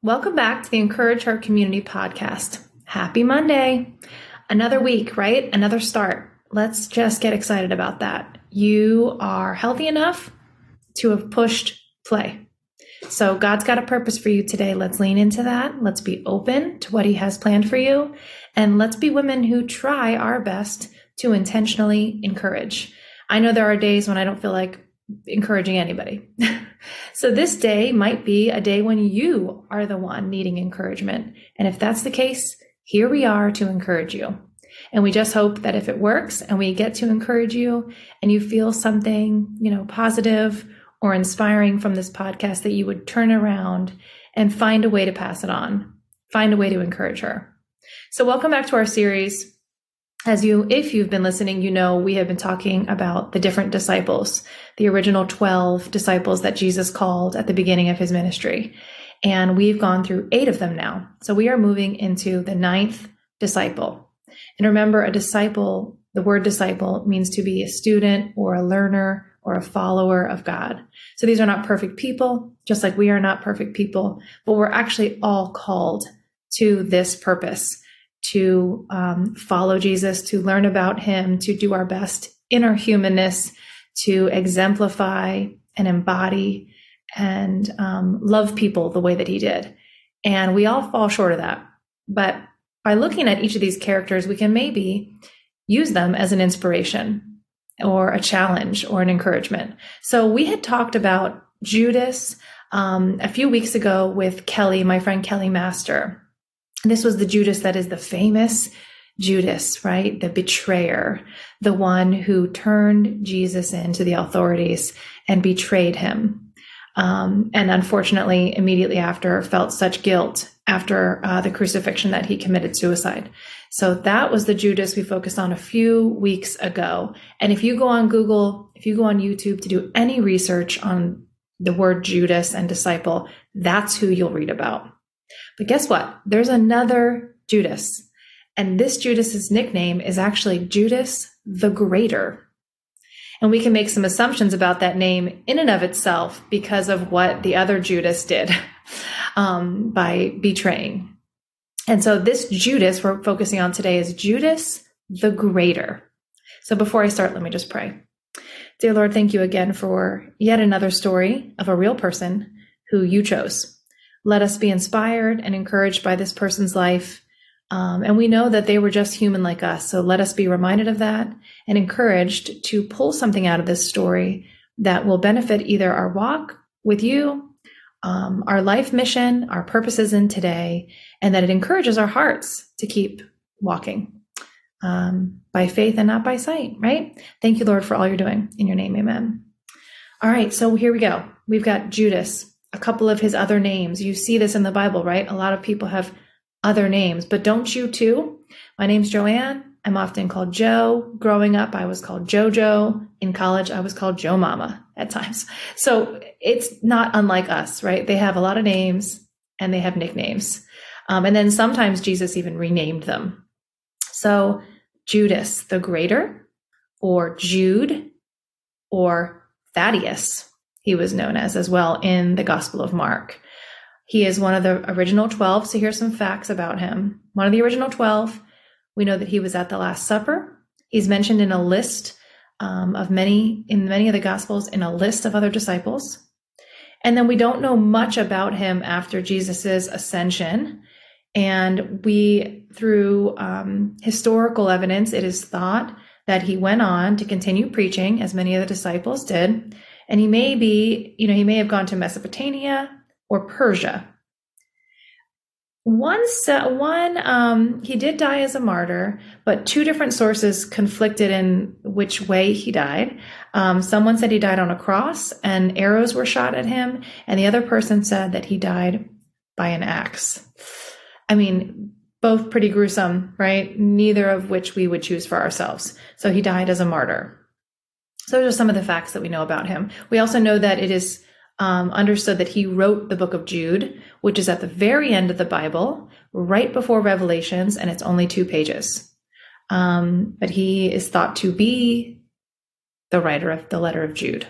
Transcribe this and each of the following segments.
Welcome back to the Encourage Her Community podcast. Happy Monday. Another week, right? Another start. Let's just get excited about that. You are healthy enough to have pushed play. So, God's got a purpose for you today. Let's lean into that. Let's be open to what He has planned for you. And let's be women who try our best to intentionally encourage. I know there are days when I don't feel like encouraging anybody. so this day might be a day when you are the one needing encouragement. And if that's the case, here we are to encourage you. And we just hope that if it works and we get to encourage you and you feel something, you know, positive or inspiring from this podcast, that you would turn around and find a way to pass it on, find a way to encourage her. So welcome back to our series as you if you've been listening you know we have been talking about the different disciples the original 12 disciples that jesus called at the beginning of his ministry. And we've gone through eight of them now. So we are moving into the ninth disciple. And remember a disciple the word disciple means to be a student or a learner or a follower of god. So these are not perfect people just like we are not perfect people but we're actually all called to this purpose to um, follow Jesus, to learn about him, to do our best in our humanness, to exemplify and embody and um, love people the way that he did. And we all fall short of that. But by looking at each of these characters, we can maybe use them as an inspiration or a challenge or an encouragement. So we had talked about Judas um, a few weeks ago with Kelly, my friend Kelly Master. This was the Judas that is the famous Judas, right? The betrayer, the one who turned Jesus into the authorities and betrayed him. Um, and unfortunately, immediately after, felt such guilt after uh, the crucifixion that he committed suicide. So that was the Judas we focused on a few weeks ago. And if you go on Google, if you go on YouTube to do any research on the word Judas and disciple, that's who you'll read about. But guess what? There's another Judas. And this Judas's nickname is actually Judas the Greater. And we can make some assumptions about that name in and of itself because of what the other Judas did um, by betraying. And so this Judas we're focusing on today is Judas the Greater. So before I start, let me just pray. Dear Lord, thank you again for yet another story of a real person who you chose let us be inspired and encouraged by this person's life. Um, and we know that they were just human like us. So let us be reminded of that and encouraged to pull something out of this story that will benefit either our walk with you, um, our life mission, our purposes in today, and that it encourages our hearts to keep walking um, by faith and not by sight, right? Thank you, Lord, for all you're doing. In your name, amen. All right, so here we go. We've got Judas a couple of his other names. You see this in the Bible, right? A lot of people have other names, but don't you too? My name's Joanne. I'm often called Joe. Growing up, I was called JoJo. In college, I was called Joe Mama at times. So it's not unlike us, right? They have a lot of names and they have nicknames. Um, and then sometimes Jesus even renamed them. So Judas the Greater, or Jude, or Thaddeus he was known as as well in the Gospel of Mark. He is one of the original 12. So here's some facts about him. One of the original 12. We know that he was at the Last Supper. He's mentioned in a list um, of many, in many of the Gospels, in a list of other disciples. And then we don't know much about him after Jesus's ascension. And we, through um, historical evidence, it is thought that he went on to continue preaching, as many of the disciples did, and he may be, you know, he may have gone to Mesopotamia or Persia. One, one, um, he did die as a martyr, but two different sources conflicted in which way he died. Um, someone said he died on a cross and arrows were shot at him, and the other person said that he died by an axe. I mean, both pretty gruesome, right? Neither of which we would choose for ourselves. So he died as a martyr. So those are some of the facts that we know about him. We also know that it is um, understood that he wrote the book of Jude, which is at the very end of the Bible, right before Revelations, and it's only two pages. Um, but he is thought to be the writer of the letter of Jude.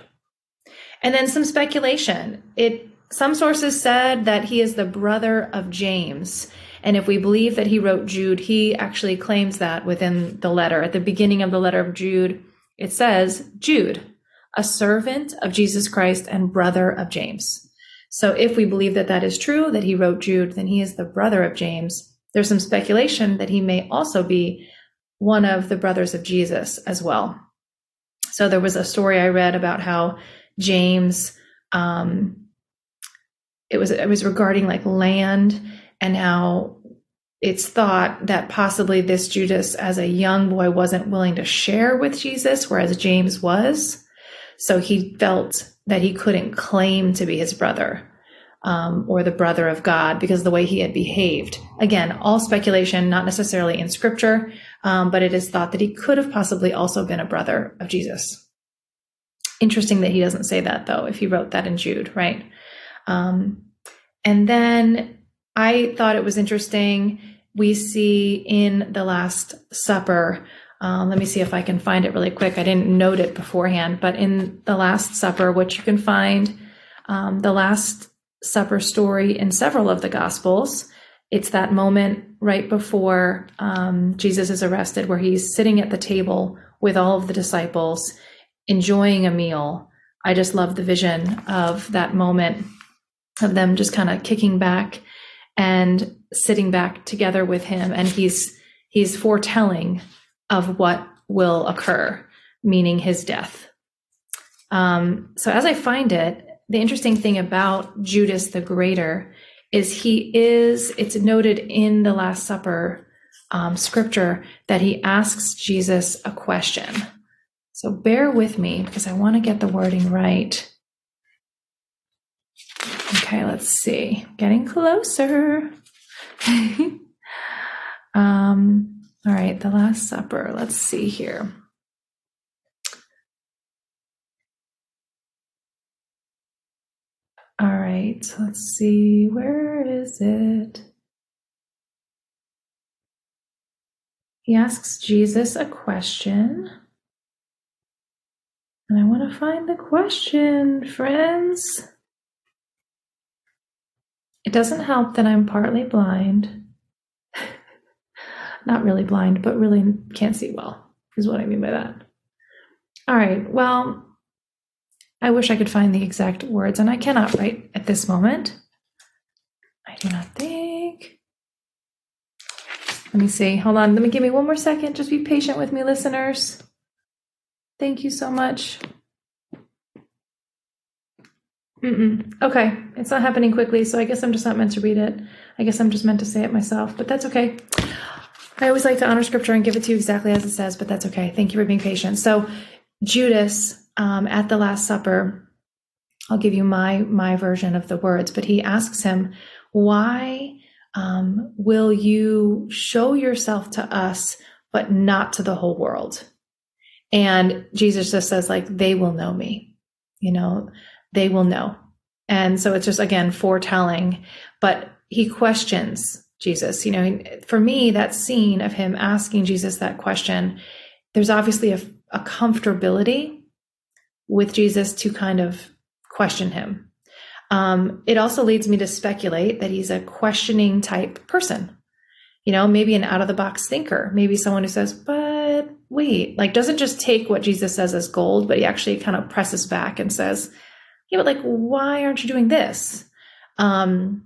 And then some speculation. It some sources said that he is the brother of James. And if we believe that he wrote Jude, he actually claims that within the letter. At the beginning of the letter of Jude, it says, Jude, a servant of Jesus Christ and brother of James. So if we believe that that is true, that he wrote Jude, then he is the brother of James. There's some speculation that he may also be one of the brothers of Jesus as well. So there was a story I read about how James, um, it was it was regarding like land and how it's thought that possibly this Judas, as a young boy, wasn't willing to share with Jesus, whereas James was. So he felt that he couldn't claim to be his brother um, or the brother of God because of the way he had behaved. Again, all speculation, not necessarily in scripture, um, but it is thought that he could have possibly also been a brother of Jesus. Interesting that he doesn't say that though, if he wrote that in Jude, right? Um, and then I thought it was interesting. We see in the Last Supper um, let me see if I can find it really quick. I didn't note it beforehand, but in the Last Supper, which you can find um, the Last Supper story in several of the Gospels, it's that moment right before um, Jesus is arrested where he's sitting at the table with all of the disciples, enjoying a meal. I just love the vision of that moment of them just kind of kicking back and sitting back together with him and he's he's foretelling of what will occur, meaning his death. Um, so, as I find it, the interesting thing about Judas the Greater is he is, it's noted in the Last Supper um, scripture that he asks Jesus a question. So, bear with me because I want to get the wording right. Okay, let's see. Getting closer. um, all right, the Last Supper. Let's see here. All right, let's see. Where is it? He asks Jesus a question. And I want to find the question, friends. It doesn't help that I'm partly blind not really blind, but really can't see well, is what I mean by that. All right, well, I wish I could find the exact words, and I cannot right at this moment. I do not think. Let me see. Hold on. Let me give me one more second. Just be patient with me, listeners. Thank you so much. Mm-mm. Okay, it's not happening quickly, so I guess I'm just not meant to read it. I guess I'm just meant to say it myself, but that's okay. I always like to honor scripture and give it to you exactly as it says, but that's okay. Thank you for being patient. So, Judas um, at the Last Supper, I'll give you my my version of the words, but he asks him, "Why um, will you show yourself to us, but not to the whole world?" And Jesus just says, "Like they will know me, you know, they will know." And so it's just again foretelling, but he questions Jesus. You know, for me, that scene of him asking Jesus that question, there's obviously a, a comfortability with Jesus to kind of question him. Um, it also leads me to speculate that he's a questioning type person. You know, maybe an out of the box thinker, maybe someone who says, but wait, like doesn't just take what Jesus says as gold, but he actually kind of presses back and says, yeah, but like, why aren't you doing this? Um,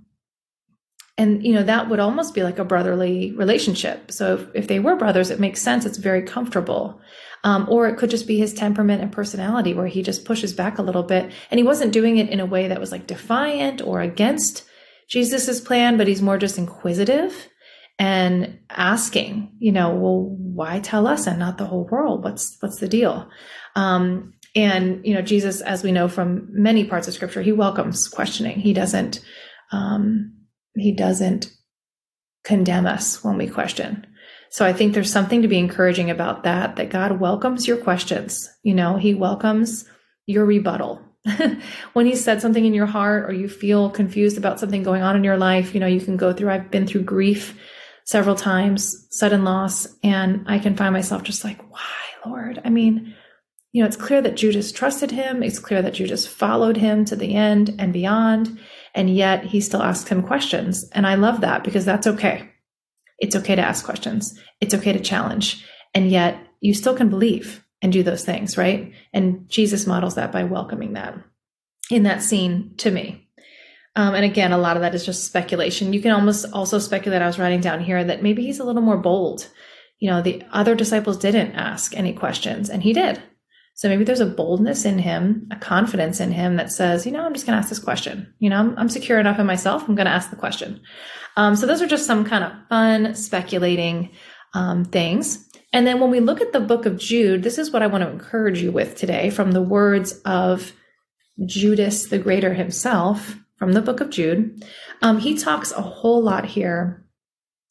and you know that would almost be like a brotherly relationship. So if, if they were brothers it makes sense. It's very comfortable. Um, or it could just be his temperament and personality where he just pushes back a little bit. And he wasn't doing it in a way that was like defiant or against jesus's plan but he's more just inquisitive and asking you know well why tell us and not the whole world what's what's the deal um, and you know jesus as we know from many parts of scripture he welcomes questioning he doesn't um, he doesn't condemn us when we question. So I think there's something to be encouraging about that, that God welcomes your questions. You know, he welcomes your rebuttal. when he said something in your heart or you feel confused about something going on in your life, you know, you can go through, I've been through grief several times, sudden loss, and I can find myself just like, why, Lord? I mean, you know, it's clear that Judas trusted him. It's clear that Judas followed him to the end and beyond. And yet he still asks him questions. And I love that because that's okay. It's okay to ask questions. It's okay to challenge. And yet you still can believe and do those things, right? And Jesus models that by welcoming that in that scene to me. Um, and again, a lot of that is just speculation. You can almost also speculate. I was writing down here that maybe he's a little more bold. You know, the other disciples didn't ask any questions, and he did. So maybe there's a boldness in him, a confidence in him that says, you know, I'm just going to ask this question. You know, I'm, I'm secure enough in myself. I'm going to ask the question. Um, so those are just some kind of fun speculating um, things. And then when we look at the book of Jude, this is what I want to encourage you with today from the words of Judas the Greater himself from the book of Jude. Um, he talks a whole lot here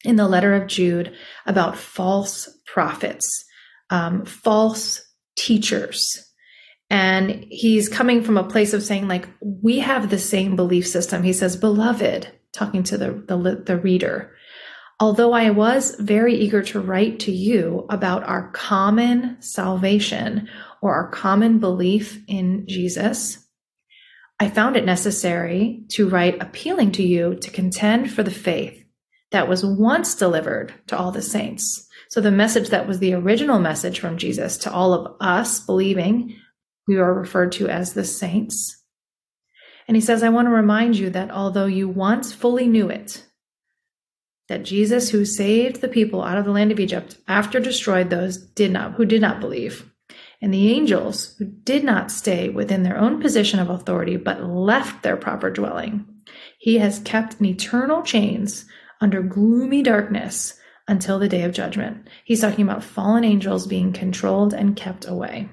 in the letter of Jude about false prophets, um, false teachers. And he's coming from a place of saying, like, we have the same belief system. He says, Beloved, talking to the, the, the reader, although I was very eager to write to you about our common salvation or our common belief in Jesus, I found it necessary to write appealing to you to contend for the faith that was once delivered to all the saints. So the message that was the original message from Jesus to all of us believing, we are referred to as the saints. And he says, I want to remind you that although you once fully knew it, that Jesus, who saved the people out of the land of Egypt after destroyed those did not who did not believe, and the angels who did not stay within their own position of authority but left their proper dwelling, he has kept in eternal chains under gloomy darkness until the day of judgment. He's talking about fallen angels being controlled and kept away.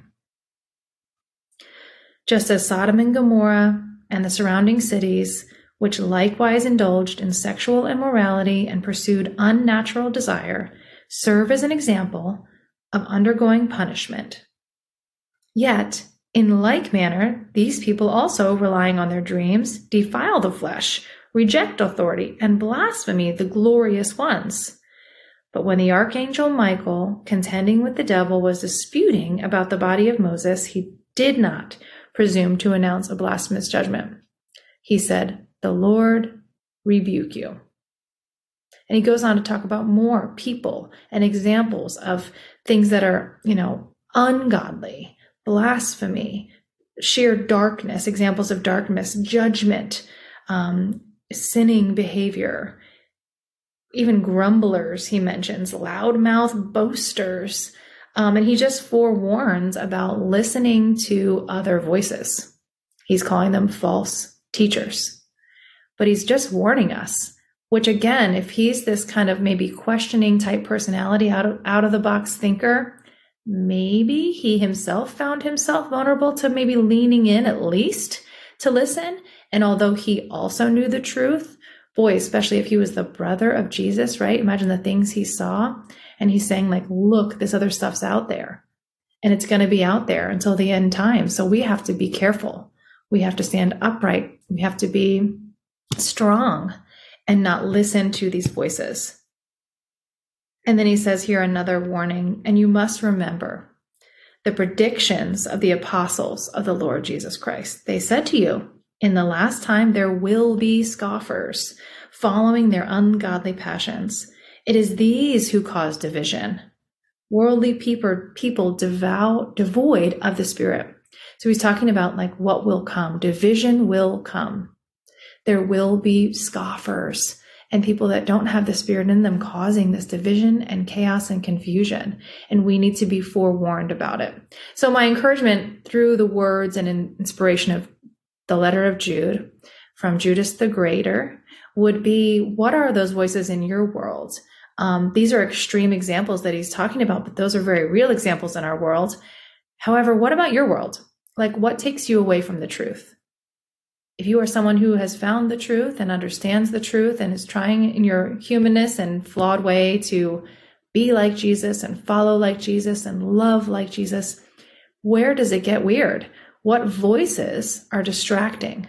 Just as Sodom and Gomorrah and the surrounding cities, which likewise indulged in sexual immorality and pursued unnatural desire, serve as an example of undergoing punishment. Yet, in like manner, these people also, relying on their dreams, defile the flesh, reject authority, and blaspheme the glorious ones. But when the archangel Michael, contending with the devil, was disputing about the body of Moses, he did not presume to announce a blasphemous judgment. He said, The Lord rebuke you. And he goes on to talk about more people and examples of things that are, you know, ungodly, blasphemy, sheer darkness, examples of darkness, judgment, um, sinning behavior, even grumblers, he mentions, loudmouth boasters. Um, and he just forewarns about listening to other voices. He's calling them false teachers. But he's just warning us, which again, if he's this kind of maybe questioning type personality, out of, out of the box thinker, maybe he himself found himself vulnerable to maybe leaning in at least to listen. And although he also knew the truth, boy, especially if he was the brother of Jesus, right? Imagine the things he saw. And he's saying, like, look, this other stuff's out there. And it's going to be out there until the end time. So we have to be careful. We have to stand upright. We have to be strong and not listen to these voices. And then he says here another warning, and you must remember the predictions of the apostles of the Lord Jesus Christ. They said to you, in the last time, there will be scoffers following their ungodly passions. It is these who cause division. Worldly people, people devout, devoid of the Spirit. So he's talking about like what will come. Division will come. There will be scoffers and people that don't have the Spirit in them causing this division and chaos and confusion. And we need to be forewarned about it. So my encouragement through the words and inspiration of the letter of Jude from Judas the Greater would be what are those voices in your world? Um, these are extreme examples that he's talking about, but those are very real examples in our world. However, what about your world? Like, what takes you away from the truth? If you are someone who has found the truth and understands the truth and is trying in your humanness and flawed way to be like Jesus and follow like Jesus and love like Jesus, where does it get weird? What voices are distracting?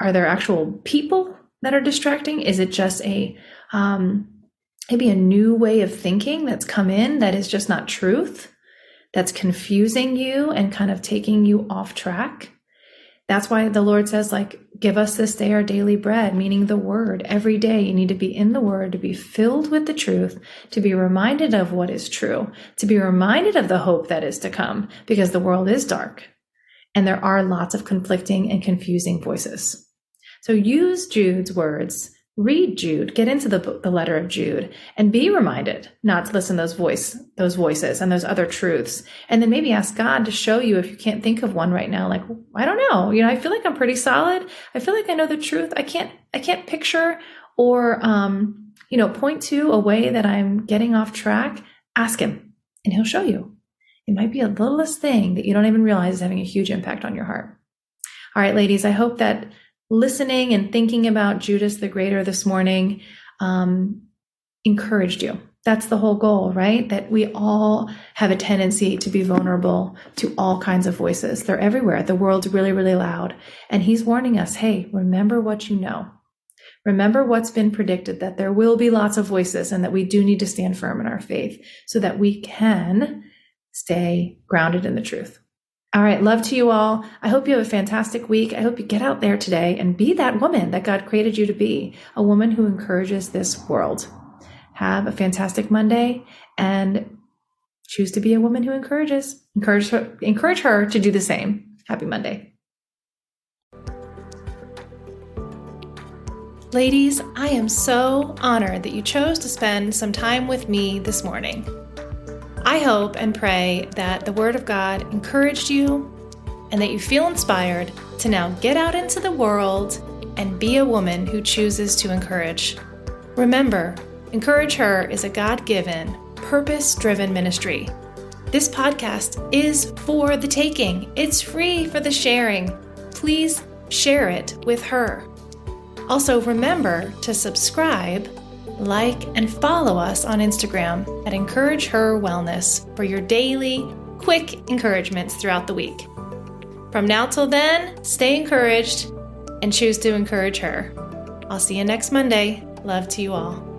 Are there actual people that are distracting? Is it just a um, maybe a new way of thinking that's come in that is just not truth, that's confusing you and kind of taking you off track? That's why the Lord says, like, give us this day our daily bread, meaning the word. Every day you need to be in the word, to be filled with the truth, to be reminded of what is true, to be reminded of the hope that is to come, because the world is dark and there are lots of conflicting and confusing voices. So use Jude's words read Jude, get into the the letter of Jude, and be reminded not to listen to those voice those voices and those other truths, and then maybe ask God to show you if you can't think of one right now. Like I don't know, you know, I feel like I'm pretty solid. I feel like I know the truth. I can't I can't picture or um, you know point to a way that I'm getting off track. Ask Him, and He'll show you. It might be a littlest thing that you don't even realize is having a huge impact on your heart. All right, ladies, I hope that listening and thinking about Judas the Greater this morning um, encouraged you. That's the whole goal, right? That we all have a tendency to be vulnerable to all kinds of voices. They're everywhere. The world's really, really loud. And he's warning us hey, remember what you know. Remember what's been predicted that there will be lots of voices and that we do need to stand firm in our faith so that we can stay grounded in the truth. All right. Love to you all. I hope you have a fantastic week. I hope you get out there today and be that woman that God created you to be a woman who encourages this world. Have a fantastic Monday and choose to be a woman who encourages. Encourage her, encourage her to do the same. Happy Monday. Ladies, I am so honored that you chose to spend some time with me this morning. I hope and pray that the Word of God encouraged you and that you feel inspired to now get out into the world and be a woman who chooses to encourage. Remember, Encourage Her is a God given, purpose driven ministry. This podcast is for the taking, it's free for the sharing. Please share it with her. Also, remember to subscribe like, and follow us on Instagram at Encourage Her Wellness for your daily, quick encouragements throughout the week. From now till then, stay encouraged and choose to encourage her. I'll see you next Monday. Love to you all.